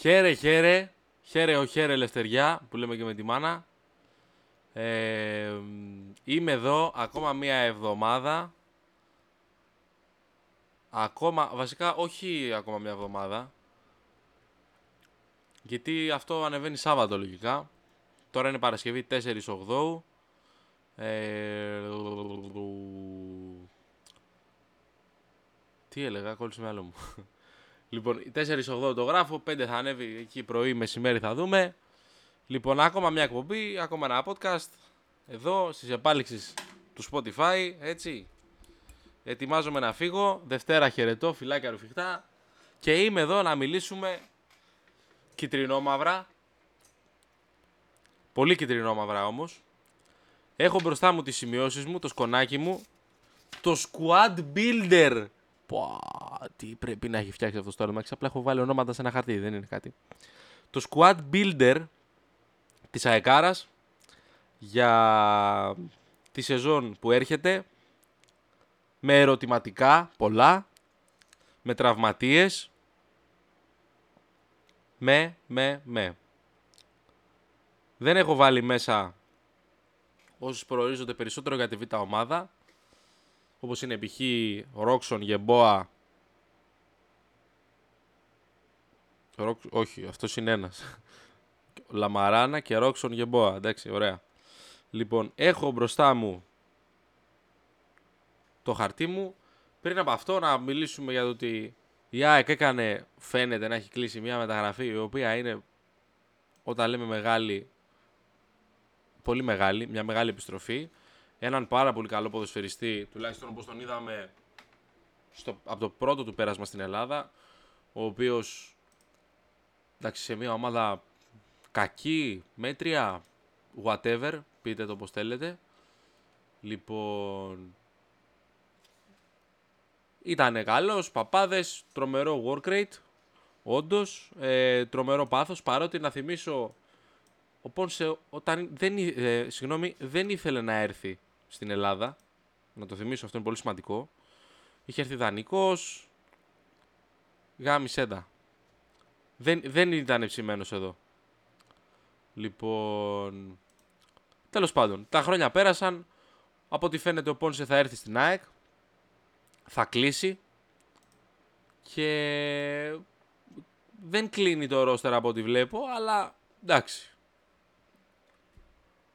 Χαίρε, χαίρε. Χαίρε, ο χαίρε, ελευθεριά, που λέμε και με τη μάνα. Ε, είμαι εδώ ακόμα μία εβδομάδα. Ακόμα, βασικά όχι ακόμα μία εβδομάδα. Γιατί αυτό ανεβαίνει Σάββατο λογικά. Τώρα είναι Παρασκευή 4 Ογδόου. Ε, τι έλεγα, κόλλησε μυαλό μου. Λοιπόν, 4 8 το γράφω, 5 θα ανέβει εκεί πρωί, μεσημέρι θα δούμε. Λοιπόν, ακόμα μια εκπομπή, ακόμα ένα podcast. Εδώ, στις επάλξεις του Spotify, έτσι. Ετοιμάζομαι να φύγω. Δευτέρα χαιρετώ, φυλάκια ρουφιχτά. Και είμαι εδώ να μιλήσουμε κυτρινόμαυρα. Πολύ κυτρινόμαυρα όμως. Έχω μπροστά μου τις σημειώσεις μου, το σκονάκι μου. Το Squad Builder Πω, τι πρέπει να έχει φτιάξει αυτό το όνομα. Απλά έχω βάλει ονόματα σε ένα χαρτί, δεν είναι κάτι. Το Squad Builder της Αεκάρας για τη σεζόν που έρχεται με ερωτηματικά πολλά, με τραυματίες, με, με, με. Δεν έχω βάλει μέσα όσους προορίζονται περισσότερο για τη β' ομάδα όπως είναι π.χ. Ρόξον, Γεμπόα. Όχι, αυτός είναι ένας. Λαμαράνα και Ρόξον Γεμπόα. Εντάξει, ωραία. Λοιπόν, έχω μπροστά μου το χαρτί μου. Πριν από αυτό να μιλήσουμε για το ότι η ΑΕΚ έκανε, φαίνεται να έχει κλείσει μια μεταγραφή η οποία είναι όταν λέμε μεγάλη, πολύ μεγάλη, μια μεγάλη επιστροφή έναν πάρα πολύ καλό ποδοσφαιριστή, τουλάχιστον όπως τον είδαμε στο, από το πρώτο του πέρασμα στην Ελλάδα, ο οποίος εντάξει, σε μια ομάδα κακή, μέτρια, whatever, πείτε το όπως θέλετε. Λοιπόν, ήταν καλός, παπάδες, τρομερό work rate, όντως, ε, τρομερό πάθος, παρότι να θυμίσω ο Πόνσε όταν δεν, ε, συγγνώμη, δεν ήθελε να έρθει στην Ελλάδα. Να το θυμίσω, αυτό είναι πολύ σημαντικό. Είχε έρθει δανεικός. Γάμισε τα. Δεν, δεν ήταν ψημένος εδώ. Λοιπόν. Τέλος πάντων, τα χρόνια πέρασαν. Από ό,τι φαίνεται, ο Πόνσε θα έρθει στην ΑΕΚ. Θα κλείσει. Και δεν κλείνει το ρόστερ από ό,τι βλέπω, αλλά εντάξει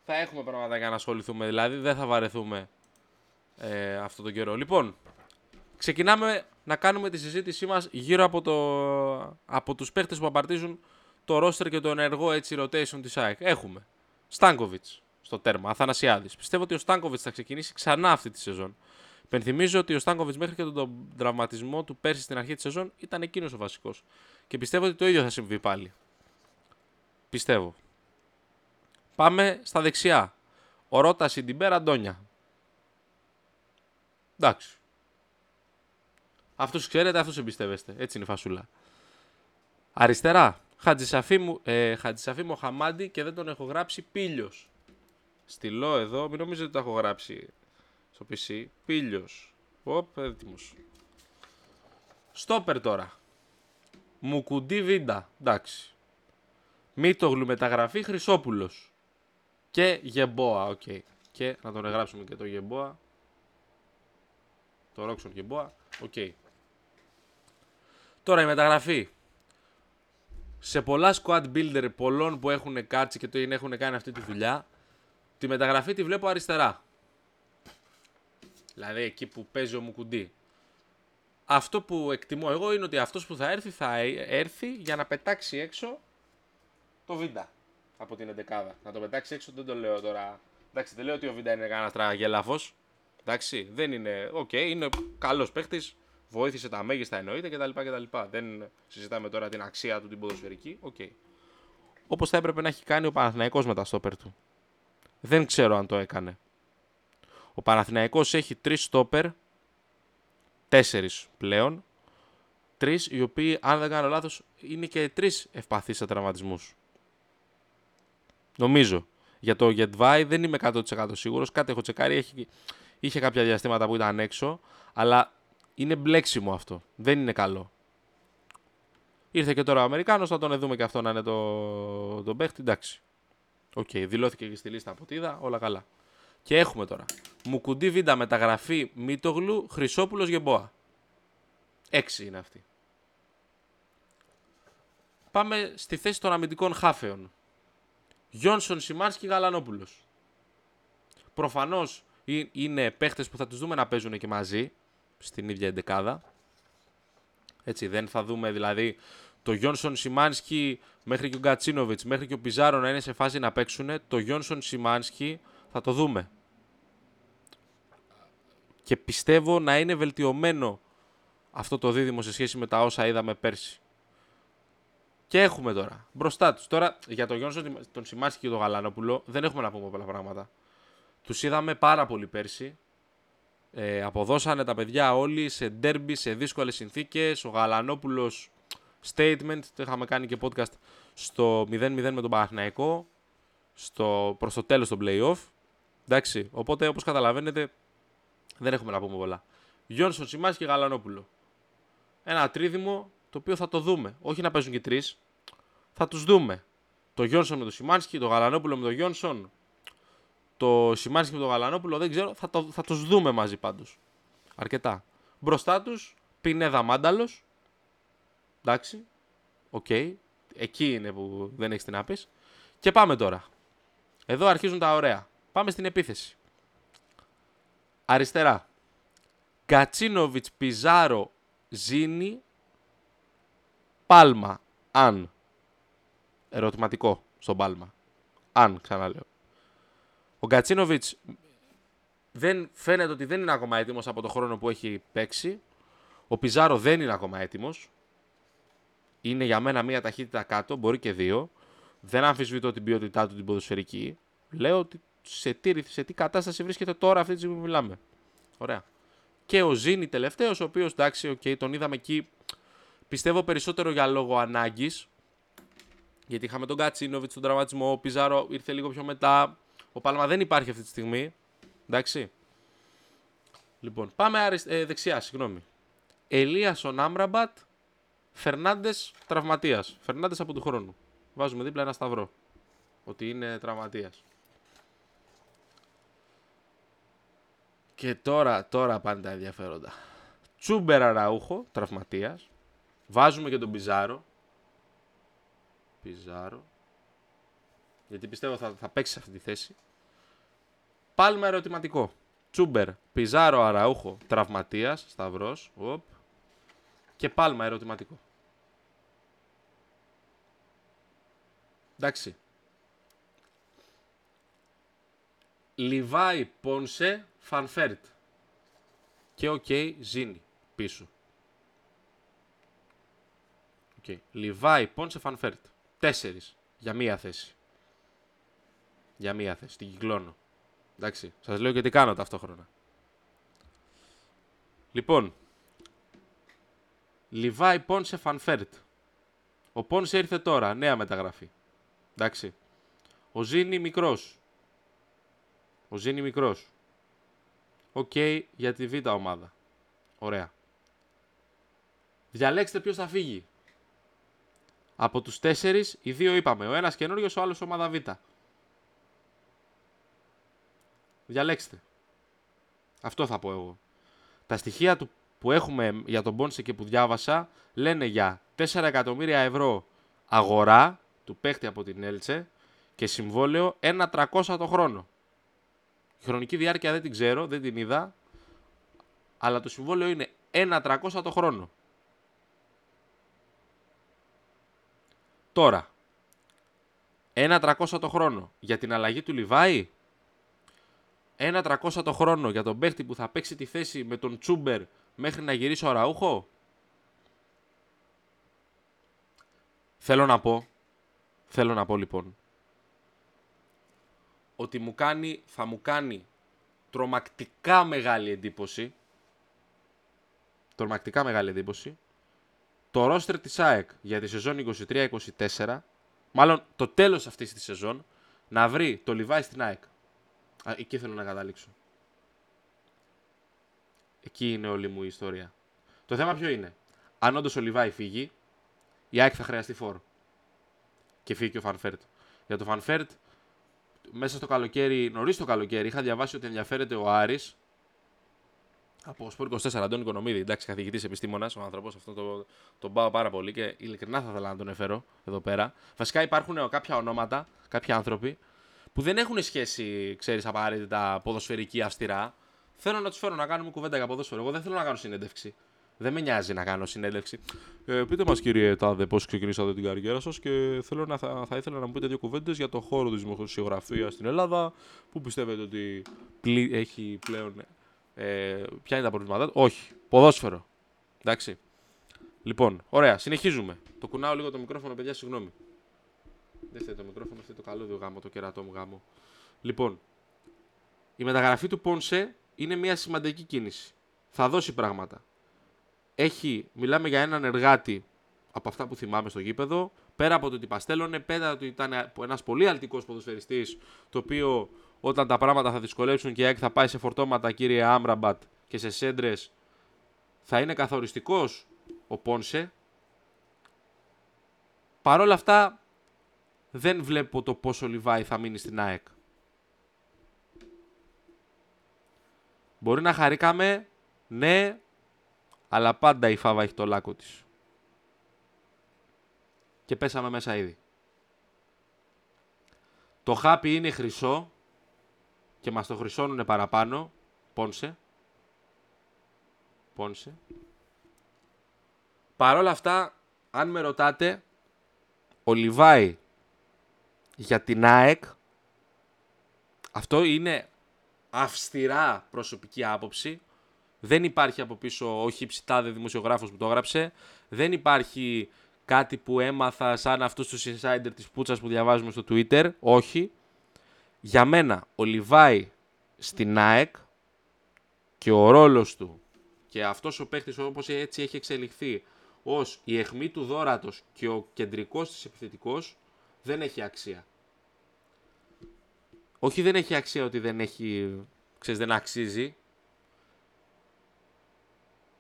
θα έχουμε πράγματα για να ασχοληθούμε, δηλαδή δεν θα βαρεθούμε ε, αυτό τον καιρό. Λοιπόν, ξεκινάμε να κάνουμε τη συζήτησή μας γύρω από, το, από τους παίχτες που απαρτίζουν το ρόστερ και το ενεργό έτσι rotation της ΑΕΚ. Έχουμε Στάνκοβιτς στο τέρμα, Αθανασιάδης. Πιστεύω ότι ο Στάνκοβιτς θα ξεκινήσει ξανά αυτή τη σεζόν. Πενθυμίζω ότι ο Στάνκοβιτ μέχρι και τον τραυματισμό του πέρσι στην αρχή της σεζόν ήταν εκείνος ο βασικός. Και πιστεύω ότι το ίδιο θα συμβεί πάλι. Πιστεύω. Πάμε στα δεξιά. Ο Ρώτα Σιντιμπέρ Αντώνια. Εντάξει. Αυτούς ξέρετε, αυτούς εμπιστεύεστε. Έτσι είναι η φασούλα. Αριστερά. Χατζησαφή, ε, Χατζησαφή Μοχαμάντη και δεν τον έχω γράψει πίλιος. Στυλό εδώ, μην νομίζετε ότι το έχω γράψει στο PC. Πήλιος. Οπ, έτοιμος. Στόπερ τώρα. Μουκουντί Βίντα. Εντάξει. Μήτογλου μεταγραφή Χρυσόπουλος. Και Γεμπόα, οκ. Okay. Και να τον εγγράψουμε και το Γεμπόα. Το Ρόξον Γεμπόα, οκ. Okay. Τώρα η μεταγραφή. Σε πολλά squad builder πολλών που έχουν κάτσει και το έχουν κάνει αυτή τη δουλειά, τη μεταγραφή τη βλέπω αριστερά. Δηλαδή εκεί που παίζει ο Μουκουντί. Αυτό που εκτιμώ εγώ είναι ότι αυτός που θα έρθει θα έρθει για να πετάξει έξω το Βίντα από την 11. Να το πετάξει έξω δεν το λέω τώρα. Εντάξει, δεν λέω ότι ο Βίντα είναι κανένας τραγέλαφος. Εντάξει, δεν είναι. OK, okay, είναι καλός παίχτης. Βοήθησε τα μέγιστα εννοείται κτλ. κτλ. Δεν συζητάμε τώρα την αξία του την ποδοσφαιρική. OK. Okay. Όπως θα έπρεπε να έχει κάνει ο Παναθηναϊκός με τα στόπερ του. Δεν ξέρω αν το έκανε. Ο Παναθηναϊκός έχει τρεις στόπερ. Τέσσερις πλέον. Τρεις οι οποίοι, αν δεν κάνω λάθος, είναι και τρεις ευπαθείς σε τραυματισμούς. Νομίζω. Για το Γεντβάι δεν είμαι 100% σίγουρος. Κάτι έχω τσεκάρει. Έχει, είχε κάποια διαστήματα που ήταν έξω. Αλλά είναι μπλέξιμο αυτό. Δεν είναι καλό. Ήρθε και τώρα ο Αμερικάνος, θα τον δούμε και αυτό να είναι το, τον παίχτη. Εντάξει. OK, okay, δηλώθηκε και στη λίστα από ό,τι είδα, όλα καλά. Και έχουμε τώρα. Μουκουντί Βίντα μεταγραφή Μήτογλου Χρυσόπουλος Γεμπόα. Έξι είναι αυτή. Πάμε στη θέση των αμυντικών χάφεων. Γιόνσον Σιμάνσκι Γαλανόπουλος. Προφανώς είναι παίχτες που θα τους δούμε να παίζουν και μαζί στην ίδια εντεκάδα. Έτσι, δεν θα δούμε δηλαδή το Γιόνσον Σιμάνσκι μέχρι και ο Γκατσίνοβιτς, μέχρι και ο Πιζάρο να είναι σε φάση να παίξουν. Το Γιόνσον Σιμάνσκι θα το δούμε. Και πιστεύω να είναι βελτιωμένο αυτό το δίδυμο σε σχέση με τα όσα είδαμε πέρσι. Και έχουμε τώρα μπροστά τους. Τώρα για τον Γιόνσον, τον Σιμάνσκι και τον Γαλανόπουλο δεν έχουμε να πούμε πολλά πράγματα. Τους είδαμε πάρα πολύ πέρσι. Ε, αποδώσανε τα παιδιά όλοι σε ντέρμπι, σε δύσκολες συνθήκες. Ο Γαλανόπουλος statement, το είχαμε κάνει και podcast στο 0-0 με τον Παναθηναϊκό, στο, προς το τέλος των play-off. Εντάξει, οπότε όπως καταλαβαίνετε δεν έχουμε να πούμε πολλά. Γιόνσον, Σιμάς και Γαλανόπουλο. Ένα τρίδυμο το οποίο θα το δούμε. Όχι να παίζουν και τρεις. Θα τους δούμε. Το Γιόνσον με τον Σιμάνσκι, το Γαλανόπουλο με τον Γιόνσον, το Σιμάνσκι με τον Γαλανόπουλο, δεν ξέρω. Θα, το, θα τους δούμε μαζί πάντως. Αρκετά. Μπροστά τους, Πινέδα Μάνταλος, Εντάξει. Οκ. Εκεί είναι που δεν έχεις τι να πεις. Και πάμε τώρα. Εδώ αρχίζουν τα ωραία. Πάμε στην επίθεση. Αριστερά. Κατσίνοβιτς, Πιζάρο, Ζήνη, Πάλμα, Αν. Ερωτηματικό στον Πάλμα. Αν, ξαναλέω. Ο Γκατσίνοβιτς δεν, φαίνεται ότι δεν είναι ακόμα έτοιμος από το χρόνο που έχει παίξει. Ο Πιζάρο δεν είναι ακόμα έτοιμος είναι για μένα μία ταχύτητα κάτω, μπορεί και δύο. Δεν αμφισβητώ την ποιότητά του την ποδοσφαιρική. Λέω ότι σε τι, σε τι κατάσταση βρίσκεται τώρα αυτή τη στιγμή που μιλάμε. Ωραία. Και ο Ζήνη τελευταίος, ο οποίος εντάξει, okay, τον είδαμε εκεί. Πιστεύω περισσότερο για λόγο ανάγκης. Γιατί είχαμε τον Κατσίνοβιτς στον τραυματισμό. Ο Πιζάρο ήρθε λίγο πιο μετά. Ο Πάλμα δεν υπάρχει αυτή τη στιγμή. Εντάξει. Λοιπόν, πάμε ε, δεξιά, συγγνώμη. Ελίας ο Νάμραμπατ Φερνάντες τραυματίας. Φερνάντες από του χρόνου. Βάζουμε δίπλα ένα σταυρό. Ότι είναι τραυματίας. Και τώρα, τώρα πάνε τα ενδιαφέροντα. Τσούμπερ Αραούχο, τραυματίας. Βάζουμε και τον Πιζάρο. Πιζάρο. Γιατί πιστεύω θα, θα παίξει σε αυτή τη θέση. Πάλμα ερωτηματικό. Τσούμπερ, Πιζάρο Αραούχο, τραυματίας. Σταυρός. Και Πάλμα ερωτηματικό. Εντάξει. Λιβάι Πόνσε Φανφέρτ. Και OK okay, Ζήνη πίσω. Okay. Λιβάι Πόνσε Φανφέρτ. Τέσσερις για μία θέση. Για μία θέση. Την κυκλώνω. Εντάξει. Σας λέω και τι κάνω ταυτόχρονα. Λοιπόν. Λιβάι Πόνσε Φανφέρτ. Ο Πόνσε ήρθε τώρα. Νέα μεταγραφή. Εντάξει. Ο Ζήνη μικρός. Ο Ζήνη μικρός. Οκ για τη β' ομάδα. Ωραία. Διαλέξτε ποιος θα φύγει. Από τους τέσσερις, οι δύο είπαμε. Ο ένας καινούριος, ο άλλος ομάδα β. Διαλέξτε. Αυτό θα πω εγώ. Τα στοιχεία του που έχουμε για τον Πόνσε και που διάβασα λένε για 4 εκατομμύρια ευρώ αγορά του παίχτη από την Έλτσε και συμβόλαιο 1.300 το χρόνο. Η χρονική διάρκεια δεν την ξέρω, δεν την είδα, αλλά το συμβόλαιο είναι 1.300 το χρόνο. Τώρα, 1.300 το χρόνο για την αλλαγή του Λιβάη, 1.300 το χρόνο για τον παίχτη που θα παίξει τη θέση με τον Τσούμπερ μέχρι να γυρίσει ο Ραούχο. Θέλω να πω Θέλω να πω λοιπόν ότι μου κάνει, θα μου κάνει τρομακτικά μεγάλη εντύπωση τρομακτικά μεγάλη εντύπωση το ρόστερ της ΑΕΚ για τη σεζόν 23-24 μάλλον το τέλος αυτής της σεζόν να βρει το Λιβάι στην ΑΕΚ. Α, εκεί θέλω να καταλήξω. Εκεί είναι όλη μου η ιστορία. Το θέμα ποιο είναι; Αν όντως ο Λιβάι φύγει, η ΑΕΚ θα χρειαστεί φορ. Και φύγει και ο Φανφέρτ. Για το Φανφέρτ, μέσα στο καλοκαίρι, νωρίς το καλοκαίρι, είχα διαβάσει ότι ενδιαφέρεται ο Άρης από Σπορ 24, Αντώνη Οικονομίδη, εντάξει, καθηγητής επιστήμονας, ο άνθρωπος, αυτό το, τον πάω πάρα πολύ και ειλικρινά θα ήθελα να τον εφέρω εδώ πέρα. Βασικά υπάρχουν κάποια ονόματα, κάποιοι άνθρωποι, που δεν έχουν σχέση, ξέρεις, απαραίτητα ποδοσφαιρική αυστηρά. Θέλω να τους φέρω να κάνουμε κουβέντα για ποδόσφαιρο. Εγώ δεν θέλω να κάνω συνέντευξη. Δεν με νοιάζει να κάνω συνέντευξη. Ε, πείτε μας, κύριε Τάδε, πώς ξεκινήσατε την καριέρα σας και θέλω να, θα, θα ήθελα να μου πείτε δύο κουβέντες για το χώρο της δημοσιογραφίας στην Ελλάδα. Πού πιστεύετε ότι πλη, έχει πλέον. Ε, ποια είναι τα προβλήματά του; Όχι. Ποδόσφαιρο. Εντάξει. Λοιπόν, ωραία, συνεχίζουμε. Το κουνάω λίγο το μικρόφωνο, παιδιά, συγγνώμη. Δεν φταίει το μικρόφωνο, φταίει το καλώδιο γάμο, το κερατό μου γάμο. Λοιπόν, η μεταγραφή του Πόνσε είναι μια σημαντική κίνηση. Θα δώσει πράγματα έχει, μιλάμε για έναν εργάτη από αυτά που θυμάμαι στο γήπεδο, πέρα από το ότι παστέλωνε, πέρα από το ότι ήταν ένας πολύ αλτικός ποδοσφαιριστής, το οποίο όταν τα πράγματα θα δυσκολέψουν και η θα πάει σε φορτώματα, κύριε Άμραμπατ, και σε σέντρες, θα είναι καθοριστικός ο Πόνσε. Παρ' όλα αυτά, δεν βλέπω το πόσο Λιβάη θα μείνει στην ΑΕΚ. Μπορεί να χαρήκαμε, ναι, αλλά πάντα η φάβα έχει το λάκκο της. Και πέσαμε μέσα ήδη. Το χάπι είναι χρυσό και μας το χρυσώνουν παραπάνω. Πόνσε. Πόνσε. Παρ' όλα αυτά, αν με ρωτάτε, ο Λιβάη για την ΑΕΚ, αυτό είναι αυστηρά προσωπική άποψη, δεν υπάρχει από πίσω ο χυψητάδε δημοσιογράφος που το έγραψε. Δεν υπάρχει κάτι που έμαθα σαν αυτούς τους insider της πούτσας που διαβάζουμε στο Twitter. Όχι. Για μένα, ο Λιβάη στην ΑΕΚ και ο ρόλος του και αυτός ο παίχτης όπως έτσι έχει εξελιχθεί ως η αιχμή του δόρατος και ο κεντρικός της επιθετικός δεν έχει αξία. Όχι δεν έχει αξία ότι δεν έχει, ξέρεις, δεν αξίζει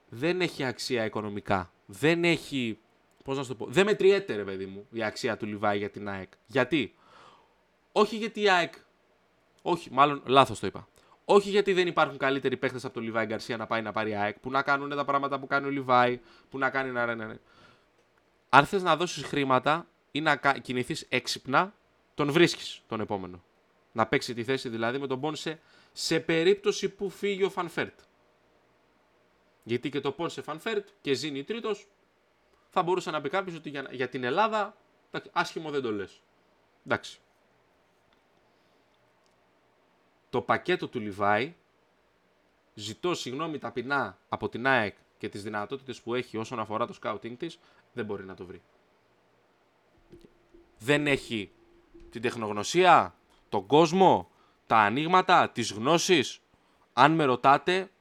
δεν έχει αξία οικονομικά. Δεν έχει. Πώς να σου το πω. Δεν μετριέται, ρε παιδί μου, η αξία του Λιβάη για την ΑΕΚ. Γιατί; Όχι γιατί η ΑΕΚ. Όχι, μάλλον λάθος το είπα. Όχι γιατί δεν υπάρχουν καλύτεροι παίχτε από τον Λιβάη Γκαρσία να πάει να πάρει ΑΕΚ, που να κάνουν τα πράγματα που κάνει ο Λιβάη, που να κάνει να. Ναι, ναι. Αν θες να δώσεις χρήματα ή να κινηθείς έξυπνα, τον βρίσκεις τον επόμενο. Να παίξει τη θέση δηλαδή με τον Πόνσε σε περίπτωση που φύγει ο Φανφέρτ. Γιατί και το Πόνσε Φανφέρτ και Ζήνη τρίτος θα μπορούσε να πει κάποιος ότι για, για την Ελλάδα άσχημο δεν το λες. Εντάξει. Το πακέτο του Λιβάι ζητώ συγγνώμη ταπεινά από την ΑΕΚ και τις δυνατότητες που έχει όσον αφορά το σκάουτινγκ της, δεν μπορεί να το βρει. Δεν έχει την τεχνογνωσία, τον κόσμο, τα ανοίγματα, τις γνώσεις. Αν με ρωτάτε,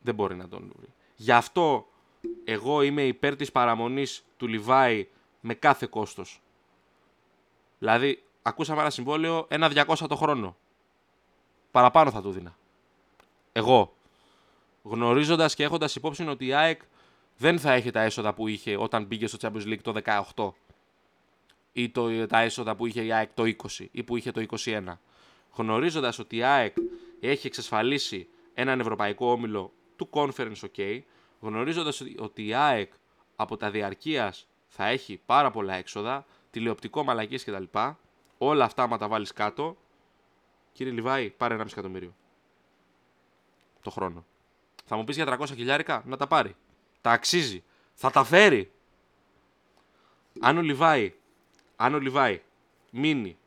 δεν μπορεί να τον βρει. Γι' αυτό εγώ είμαι υπέρ της παραμονής του Λιβάη με κάθε κόστος. Δηλαδή, ακούσαμε ένα συμβόλαιο, ένα 200 το χρόνο. Παραπάνω θα του δίνα. Εγώ. Γνωρίζοντας και έχοντας υπόψη ότι η ΑΕΚ δεν θα έχει τα έσοδα που είχε όταν μπήκε στο Champions League το 18 ή το, τα έσοδα που είχε η ΑΕΚ το 20 ή που είχε το 21. Γνωρίζοντας ότι η ΑΕΚ έχει εξασφαλίσει έναν ευρωπαϊκό όμιλο του conference ok, γνωρίζοντας ότι η ΑΕΚ από τα διαρκείας θα έχει πάρα πολλά έξοδα, τηλεοπτικό μαλακίες κτλ. Όλα αυτά, άμα τα βάλεις κάτω, κύριε Λιβάη, πάρε ένα εκατομμύριο. Το χρόνο. Θα μου πεις για 300 χιλιάρικα, να τα πάρει. Τα αξίζει. Θα τα φέρει. Αν ο Λιβάη, αν ο Λιβάη μείνει.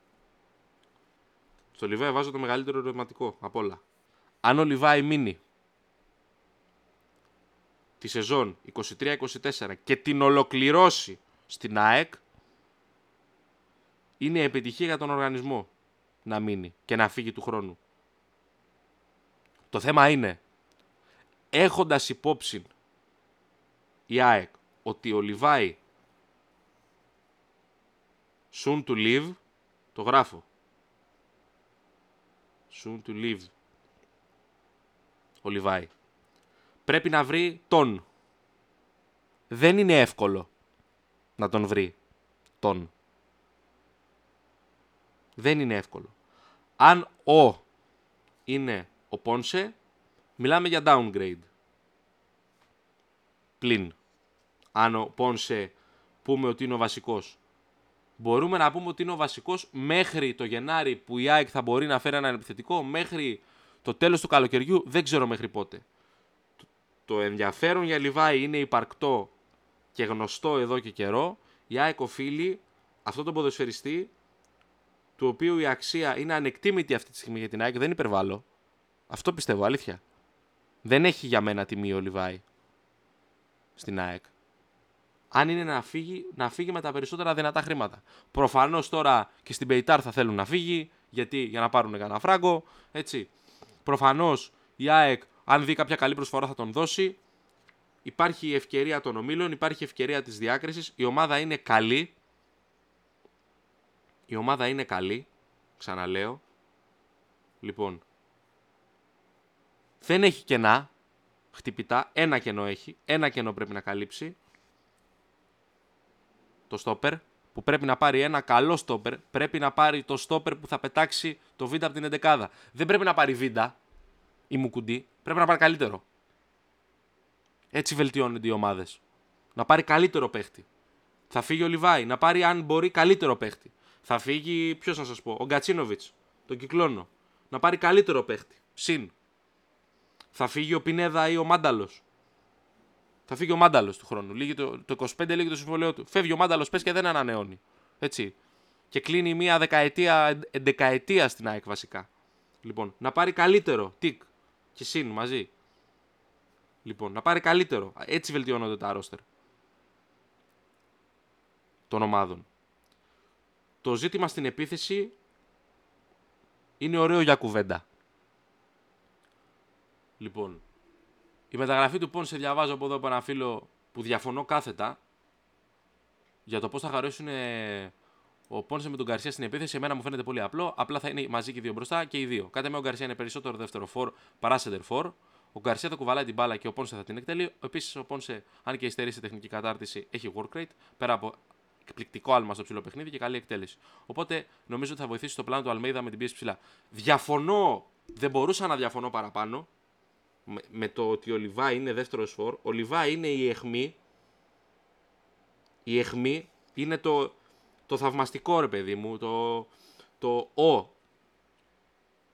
Στο Λιβάη βάζω το μεγαλύτερο ερωτηματικό απ' όλα. Αν ο Λιβάη μείνει τη σεζόν 23-24 και την ολοκληρώσει στην ΑΕΚ, είναι επιτυχία για τον οργανισμό να μείνει και να φύγει του χρόνου. Το θέμα είναι, έχοντας υπόψη η ΑΕΚ ότι ο Λιβάη soon to live, το γράφω. Soon to live. Ο Λιβάη πρέπει να βρει τον. Δεν είναι εύκολο να τον βρει τον. Δεν είναι εύκολο. Αν ο είναι ο Πόνσε, μιλάμε για downgrade. Πλην. Αν ο Πόνσε πούμε ότι είναι ο βασικός. Μπορούμε να πούμε ότι είναι ο βασικός μέχρι το Γενάρη που η ΑΕΚ θα μπορεί να φέρει έναν επιθετικό, μέχρι το τέλος του καλοκαιριού, δεν ξέρω μέχρι πότε. Το ενδιαφέρον για Λιβάη είναι υπαρκτό και γνωστό εδώ και καιρό. Η ΑΕΚ οφείλει αυτό τον ποδοσφαιριστή, του οποίου η αξία είναι ανεκτήμητη αυτή τη στιγμή για την ΑΕΚ, δεν υπερβάλλω. Αυτό πιστεύω, αλήθεια. Δεν έχει για μένα τιμή ο Λιβάη στην ΑΕΚ. Αν είναι να φύγει, να φύγει με τα περισσότερα δυνατά χρήματα. Προφανώς τώρα και στην Πεϊτάρ θα θέλουν να φύγει, γιατί για να πάρουν κανένα φράγκο. Έτσι. Προφανώς η ΑΕΚ, αν δει κάποια καλή προσφορά, θα τον δώσει. Υπάρχει η ευκαιρία των ομίλων, υπάρχει η ευκαιρία της διάκρισης. Η ομάδα είναι καλή. Η ομάδα είναι καλή. Ξαναλέω. Λοιπόν. Δεν έχει κενά. Χτυπητά. Ένα κενό έχει. Ένα κενό πρέπει να καλύψει. Το στόπερ. Που πρέπει να πάρει ένα καλό στόπερ. Πρέπει να πάρει το στόπερ που θα πετάξει το β' από την 11. Δεν πρέπει να πάρει β' ή Μουκουντή. Πρέπει να πάρει καλύτερο. Έτσι βελτιώνονται οι ομάδες. Να πάρει καλύτερο παίχτη. Θα φύγει ο Λιβάη. Να πάρει, αν μπορεί, καλύτερο παίχτη. Θα φύγει, ποιος να σας πω, ο Γκατσίνοβιτς. Τον κυκλώνω. Να πάρει καλύτερο παίχτη. Συν. Θα φύγει ο Πινέδα ή ο Μάνταλος. Θα φύγει ο Μάνταλος του χρόνου. Λίγη το, το 25 λίγη το συμβολέο του. Φεύγει ο Μάνταλος, πες και δεν ανανεώνει. Έτσι. Και κλείνει μία δεκαετία, δεκαετία στην ΑΕΚ βασικά. Λοιπόν, να πάρει καλύτερο. Τικ. Και συν μαζί. Λοιπόν, να πάρει καλύτερο. Έτσι βελτιώνονται τα ρόστερ των ομάδων. Το ζήτημα στην επίθεση είναι ωραίο για κουβέντα. Λοιπόν, η μεταγραφή του Πόνσε διαβάζω από εδώ από ένα φίλο που διαφωνώ κάθετα για το πώς θα χαρίσουν ο Πόνσε με τον Γκαρσία στην επίθεση. Εμένα μου φαίνεται πολύ απλό. Απλά θα είναι μαζί και οι δύο μπροστά και οι δύο. Κάτι με ο Γκαρσία είναι περισσότερο δεύτερο φόρ παρά center φόρ. Ο Γκαρσία θα κουβαλάει την μπάλα και ο Πόνσε θα την εκτελεί. Επίσης, ο Πόνσε, αν και υστερεί σε τεχνική κατάρτιση, έχει work rate. Πέρα από εκπληκτικό άλμα στο ψηλό παιχνίδι και καλή εκτέλεση. Οπότε νομίζω ότι θα βοηθήσει το πλάνο του Αλμέιδα με την πίεση ψηλά. Διαφωνώ, δεν μπορούσα να διαφωνώ παραπάνω με, με το ότι ο Λιβά είναι δεύτερος σφόρ. Ο Λιβά είναι η εχμή. Η εχμή είναι το, το θαυμαστικό ρε παιδί μου, το, το ο.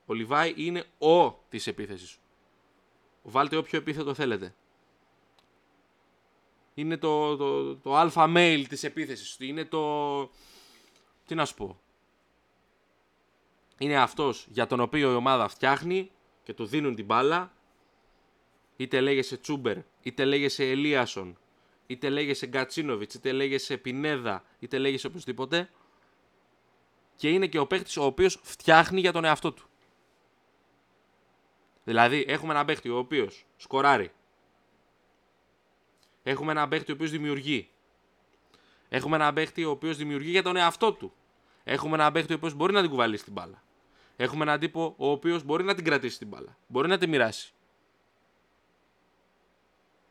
Ο Λιβάη είναι ο της επίθεσης. Βάλτε όποιο επίθετο θέλετε. Είναι το, το, το αλφα mail της επίθεσης. Είναι το... Τι να σου πω. Είναι αυτός για τον οποίο η ομάδα φτιάχνει και του δίνουν την μπάλα. Είτε λέγεσαι Τσούμπερ, είτε λέγεσαι Ελίασον, είτε λέγεσαι Γκατσίνοβιτς, είτε λέγεσαι Πινέδα, είτε λέγεσαι οποιοδήποτε. Και είναι και ο παίχτης ο οποίος φτιάχνει για τον εαυτό του. Δηλαδή, έχουμε έναν παίχτη ο οποίος σκοράρει, Έχουμε έναν παίχτη ο οποίος δημιουργεί. Έχουμε έναν παίχτη ο οποίος δημιουργεί για τον εαυτό του. Έχουμε έναν παίχτη ο οποίος μπορεί να την κουβαλήσει την μπάλα. Έχουμε έναν τύπο ο οποίος μπορεί να την κρατήσει την μπάλα. Μπορεί να τη μοιράσει.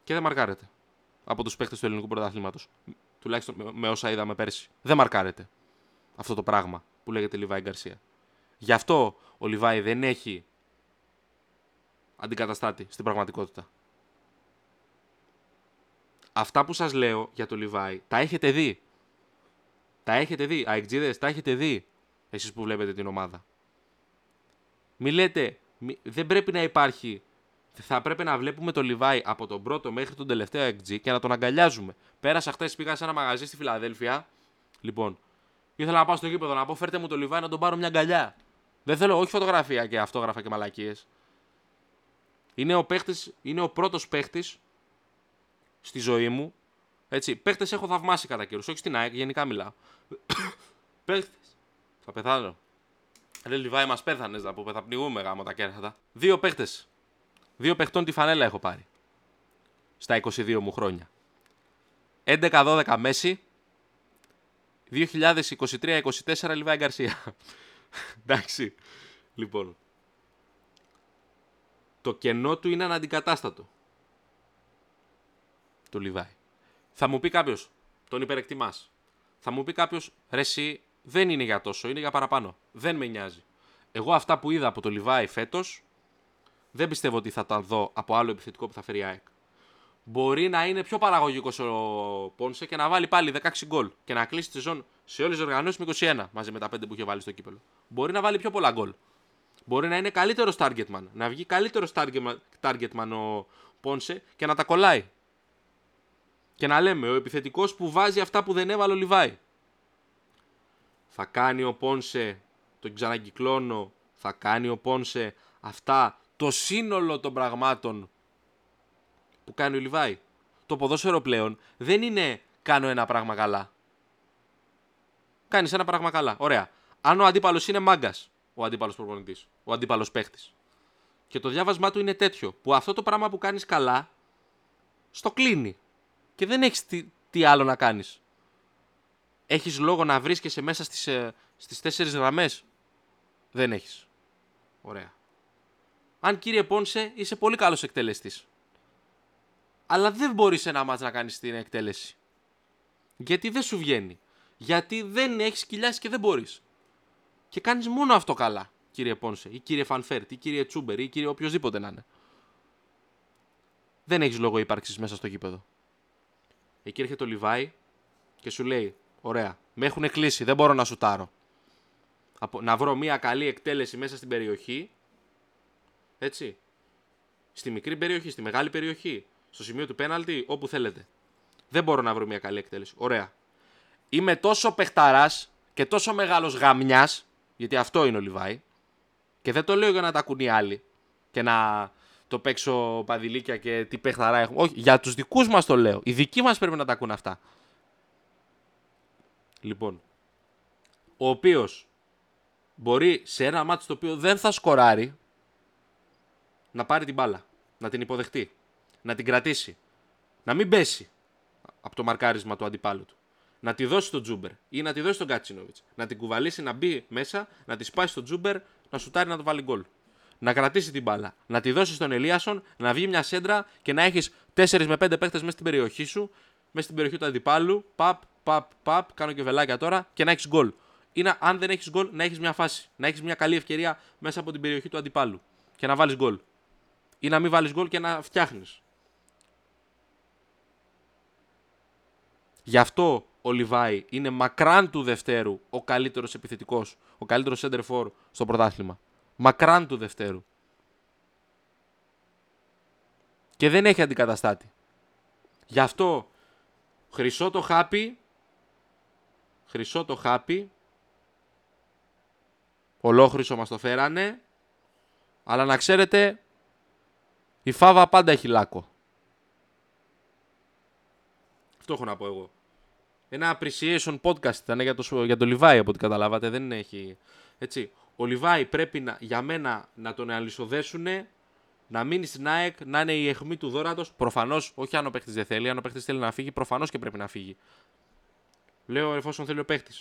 Και δεν μαρκάρεται. Από τους παίχτε του ελληνικού πρωταθλήματος. Τουλάχιστον με όσα είδαμε πέρσι. Δεν μαρκάρεται αυτό το πράγμα που λέγεται Λιβάη Γκαρσία. Γι' αυτό ο Λιβάη δεν έχει αντικαταστάτη στην πραγματικότητα αυτά που σας λέω για το Levi τα έχετε δει. Τα έχετε δει. Αεκτζίδες, τα έχετε δει. Εσείς που βλέπετε την ομάδα. Μη λέτε, δεν πρέπει να υπάρχει. Θα πρέπει να βλέπουμε το Levi από τον πρώτο μέχρι τον τελευταίο XG και να τον αγκαλιάζουμε. Πέρασα χθε, πήγα σε ένα μαγαζί στη Φιλαδέλφια. Λοιπόν, ήθελα να πάω στο γήπεδο να πω φέρτε μου το Levi να τον πάρω μια αγκαλιά. Δεν θέλω, όχι φωτογραφία και αυτόγραφα και μαλακίες. Είναι ο, παίχτης, είναι ο πρώτος παίχτης στη ζωή μου. Έτσι, παίχτες έχω θαυμάσει κατά καιρούς. Όχι στην ΑΕΚ, γενικά μιλάω. παίχτες. Θα πεθάνω. Ρε Λιβάη, μας πέθανες να πω. Θα πνιγούμε γάμο τα κέρδα. Δύο παίχτες. Δύο παιχτών τη φανέλα έχω πάρει. Στα 22 μου χρόνια. 11-12 μέση. 2023-24 Λιβάη Γκαρσία. Εντάξει. Λοιπόν. Το κενό του είναι αναντικατάστατο το Λιβάη. Θα μου πει κάποιος, τον υπερεκτιμάς. Θα μου πει κάποιος, ρε, εσύ δεν είναι για τόσο, είναι για παραπάνω. Δεν με νοιάζει. Εγώ αυτά που είδα από το Λιβάη φέτος, δεν πιστεύω ότι θα τα δω από άλλο επιθετικό που θα φέρει η ΑΕΚ. Μπορεί να είναι πιο παραγωγικός ο Πόνσε και να βάλει πάλι 16 γκολ και να κλείσει τη σεζόν σε όλες τις οργανώσεις με 21 μαζί με τα 5 που είχε βάλει στο κύπελο. Μπορεί να βάλει πιο πολλά γκολ. Μπορεί να είναι καλύτερος targetman, να βγει καλύτερος targetman ο Πόνσε και να τα κολλάει. Και να λέμε, ο επιθετικός που βάζει αυτά που δεν έβαλε ο Λιβάη. Θα κάνει ο Πόνσε, τον ξανακυκλώνω, θα κάνει ο Πόνσε αυτά το σύνολο των πραγμάτων που κάνει ο Λιβάη. Το ποδόσφαιρο πλέον δεν είναι κάνω ένα πράγμα καλά. Κάνεις ένα πράγμα καλά. Ωραία. Αν ο αντίπαλος είναι μάγκας, ο αντίπαλος προπονητής, ο αντίπαλος παίχτης. Και το διάβασμά του είναι τέτοιο, που αυτό το πράγμα που κάνεις καλά, στο κλείνει. Και δεν έχεις τι, τι άλλο να κάνεις. Έχεις λόγο να βρίσκεσαι μέσα στις ε, στις τέσσερις γραμμές. Δεν έχεις. Ωραία. Αν κύριε Πόνσε είσαι πολύ καλός εκτελεστής. Αλλά δεν μπορείς ένα μάτς να κάνεις την εκτέλεση. Γιατί δεν σου βγαίνει. Γιατί δεν έχεις κοιλιάσει και δεν μπορείς. Και κάνεις μόνο αυτό καλά, κύριε Πόνσε, ή κύριε Φανφέρτ, ή κύριε Τσούμπερ, ή κύριε οποιοδήποτε να είναι. Δεν έχεις λόγο ύπαρξης μέσα στο γήπεδο. Εκεί έρχεται ο Λιβάι και σου λέει: Ωραία, με έχουν κλείσει, δεν μπορώ να σουτάρω. Να βρω μια καλή εκτέλεση μέσα στην περιοχή. Έτσι. Στη μικρή περιοχή, στη μεγάλη περιοχή. Στο σημείο του πέναλτι, όπου θέλετε. Δεν μπορώ να βρω μια καλή εκτέλεση. Ωραία. Είμαι τόσο παιχταράς και τόσο μεγάλος γαμιάς γιατί αυτό είναι ο Λιβάη. Και δεν το λέω για να τα ακούν οι άλλοι και να το παίξω παδιλίκια και τι παιχταρά έχουμε. Όχι, για τους δικούς μας το λέω. Οι δικοί μας πρέπει να τα ακούν αυτά. Λοιπόν, ο οποίος μπορεί σε ένα μάτι το οποίο δεν θα σκοράρει να πάρει την μπάλα, να την υποδεχτεί, να την κρατήσει, να μην πέσει από το μαρκάρισμα του αντιπάλου του να τη δώσει στον Τσούμπερ ή να τη δώσει στον Γκατσίνοβιτς. Να την κουβαλήσει, να μπει μέσα, να τη σπάσει στον Τσούμπερ, να σουτάρει να το βάλει γκολ. Να κρατήσει την μπάλα. Να τη δώσει στον Ελίασον, να βγει μια σέντρα και να έχεις 4 με 5 παίχτες μέσα στην περιοχή σου, μέσα στην περιοχή του αντιπάλου. Παπ, παπ, παπ, κάνω και βελάκια τώρα και να έχεις γκολ. Ή να, αν δεν έχεις γκολ, να έχεις μια φάση. Να έχεις μια καλή ευκαιρία μέσα από την περιοχή του αντιπάλου και να βάλεις γκολ. Ή να μην βάλεις γκολ και να φτιάχνεις. Γι' αυτό ο Λιβάη είναι μακράν του Δευτέρου ο καλύτερος επιθετικός, ο καλύτερος center for στο πρωτάθλημα. Μακράν του Δευτέρου. Και δεν έχει αντικαταστάτη. Γι' αυτό χρυσό το χάπι, χρυσό το χάπι, ολόχρυσο μας το φέρανε, αλλά να ξέρετε, η φάβα πάντα έχει λάκκο. Αυτό έχω να πω εγώ. Ένα appreciation podcast ήταν για το, για το Λιβάη από ό,τι καταλάβατε. Δεν έχει. Έτσι. Ο Λιβάη πρέπει να, για μένα να τον αλυσοδέσουν, να μείνει στην ΑΕΚ, να είναι η αιχμή του δόρατος. Προφανώς, όχι αν ο παίχτη δεν θέλει. Αν ο παίχτη θέλει να φύγει, προφανώς και πρέπει να φύγει. Λέω εφόσον θέλει ο παίχτη.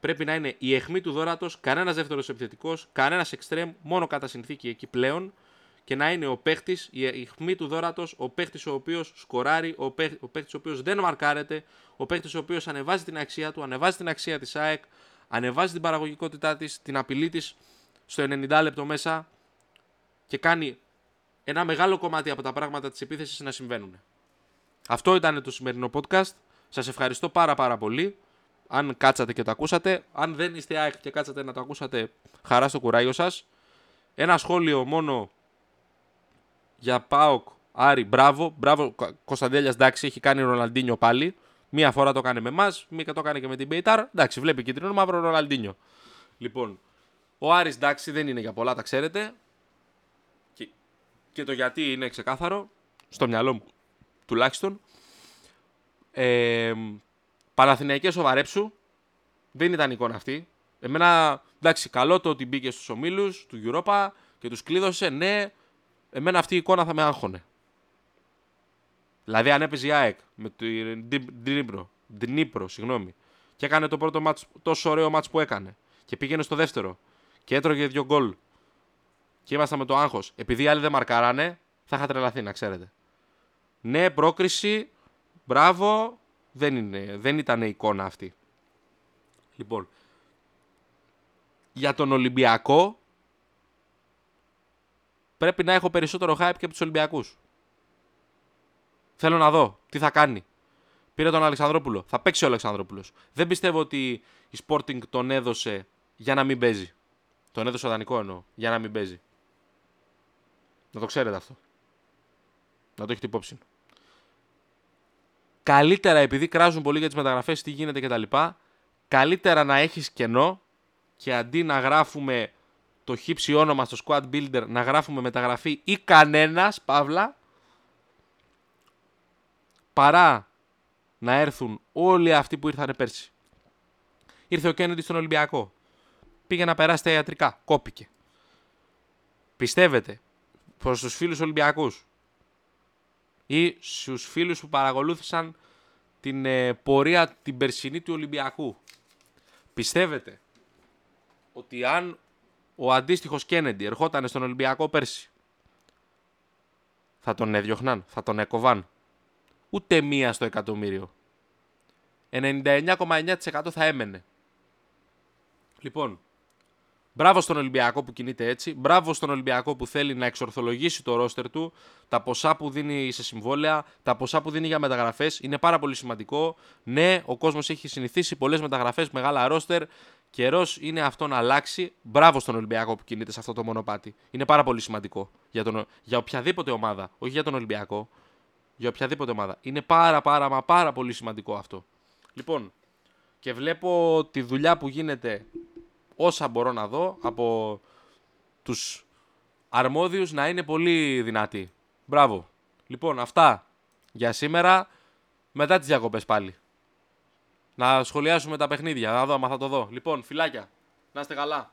Πρέπει να είναι η αιχμή του δόρατος, κανένας δεύτερος επιθετικός, κανένας εξτρέμ, μόνο κατά συνθήκη εκεί πλέον και να είναι ο παίχτης, η αιχμή του δόρατο, ο παίχτης ο οποίος σκοράρει, ο παίχτης ο οποίος δεν μαρκάρεται, ο παίχτης ο οποίος ανεβάζει την αξία του, ανεβάζει την αξία της ΑΕΚ, ανεβάζει την παραγωγικότητά της, την απειλή της στο 90 λεπτό μέσα και κάνει ένα μεγάλο κομμάτι από τα πράγματα της επίθεσης να συμβαίνουν. Αυτό ήταν το σημερινό podcast. Σας ευχαριστώ πάρα πάρα πολύ. Αν κάτσατε και το ακούσατε. Αν δεν είστε ΑΕΚ και κάτσατε να το ακούσατε, χαρά στο κουράγιο σας. Ένα σχόλιο μόνο για Πάοκ, Άρη, μπράβο. Μπράβο, Κωνσταντέλιας, εντάξει, έχει κάνει Ροναλντίνιο πάλι. Μία φορά το έκανε με εμάς, μία το έκανε και με την Μπέιταρ. Εντάξει, βλέπει κίτρινο μαύρο Ροναλντίνιο. Λοιπόν, ο Άρης εντάξει δεν είναι για πολλά, τα ξέρετε. Και, και το γιατί είναι ξεκάθαρο, στο μυαλό μου τουλάχιστον. Ε, Παναθηναϊκές σοβαρέψου. Δεν ήταν εικόνα αυτή. Εμένα, εντάξει, καλό το ότι μπήκε στους ομίλους του Europa και τους κλείδωσε, ναι, εμένα αυτή η εικόνα θα με άγχωνε. Δηλαδή αν έπαιζε η ΑΕΚ με την Dnipro, Dnipro, συγγνώμη, και έκανε το πρώτο μάτς, τόσο ωραίο μάτς που έκανε και πήγαινε στο δεύτερο και έτρωγε δύο γκολ και ήμασταν με το άγχος, επειδή οι άλλοι δεν μαρκαράνε, θα είχα τρελαθεί να ξέρετε. Ναι, πρόκριση, μπράβο, Δεν, είναι, δεν ήταν εικόνα αυτή. Λοιπόν, για τον Ολυμπιακό πρέπει να έχω περισσότερο hype και από τους Ολυμπιακούς. Θέλω να δω τι θα κάνει. Πήρε τον Αλεξανδρόπουλο. Θα παίξει ο Αλεξανδρόπουλος. Δεν πιστεύω ότι η Sporting τον έδωσε για να μην παίζει. Τον έδωσε δανεικό εννοώ. Για να μην παίζει. Να το ξέρετε αυτό. Να το έχετε υπόψη. Καλύτερα επειδή κράζουν πολύ για τις μεταγραφές, τι γίνεται κτλ. Καλύτερα να έχεις κενό και αντί να γράφουμε το χύψη όνομα στο squad builder να γράφουμε μεταγραφή ή κανένας, παύλα, παρά να έρθουν όλοι αυτοί που ήρθαν πέρσι. Ήρθε ο Κέννεντι στον Ολυμπιακό. Πήγε να περάσει τα ιατρικά. Κόπηκε. Πιστεύετε προς τους φίλους Ολυμπιακούς ή στους φίλους που παρακολούθησαν την ε, πορεία την περσινή του Ολυμπιακού; Πιστεύετε ότι αν ο αντίστοιχος Κέννεντι ερχόταν στον Ολυμπιακό πέρσι θα τον έδιωχναν, θα τον έκοβαν. Ούτε μία στο εκατομμύριο. 99,9% θα έμενε. Λοιπόν, Μπράβο στον Ολυμπιακό που κινείται έτσι. Μπράβο στον Ολυμπιακό που θέλει να εξορθολογήσει το ρόστερ του. Τα ποσά που δίνει σε συμβόλαια, τα ποσά που δίνει για μεταγραφές είναι πάρα πολύ σημαντικό. Ναι, ο κόσμος έχει συνηθίσει πολλές μεταγραφές, μεγάλα ρόστερ. Καιρός είναι αυτό να αλλάξει. Μπράβο στον Ολυμπιακό που κινείται σε αυτό το μονοπάτι. Είναι πάρα πολύ σημαντικό για, τον, για οποιαδήποτε ομάδα. Όχι για τον Ολυμπιακό. Για οποιαδήποτε ομάδα. Είναι πάρα πάρα μα πάρα πολύ σημαντικό αυτό. Λοιπόν, και βλέπω τη δουλειά που γίνεται όσα μπορώ να δω από τους αρμόδιους να είναι πολύ δυνατοί. Μπράβο. Λοιπόν, αυτά για σήμερα. Μετά τις διακοπές πάλι. Να σχολιάσουμε τα παιχνίδια, να δω άμα θα το δω. Λοιπόν, φιλάκια. Να είστε καλά.